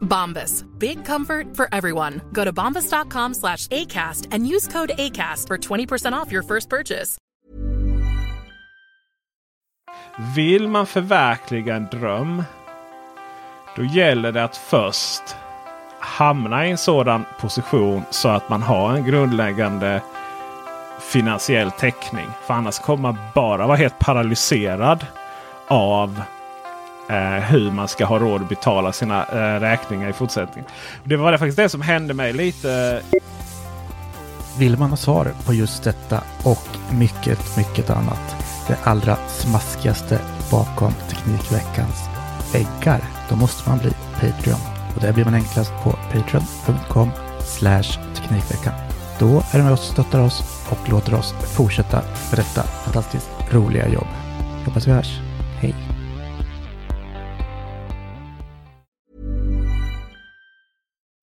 Bombas. Big comfort for everyone. Go to bombas.com slash ACAST and use code ACAST for 20% off your first purchase. Vill man förverkliga en dröm. Då gäller det att först hamna i en sådan position så att man har en grundläggande finansiell täckning. För annars kommer man bara vara helt paralyserad av eh, hur man ska ha råd att betala sina eh, räkningar i fortsättningen. Det var det faktiskt det som hände mig lite. Vill man ha svar på just detta och mycket, mycket annat. Det allra smaskigaste bakom Teknikveckans väggar. Då måste man bli Patreon. Och det blir man enklast på patreon.com slash Teknikveckan. Då är du med oss och stöttar oss och låter oss fortsätta med detta fantastiskt roliga jobb. Hoppas vi hörs. Hej!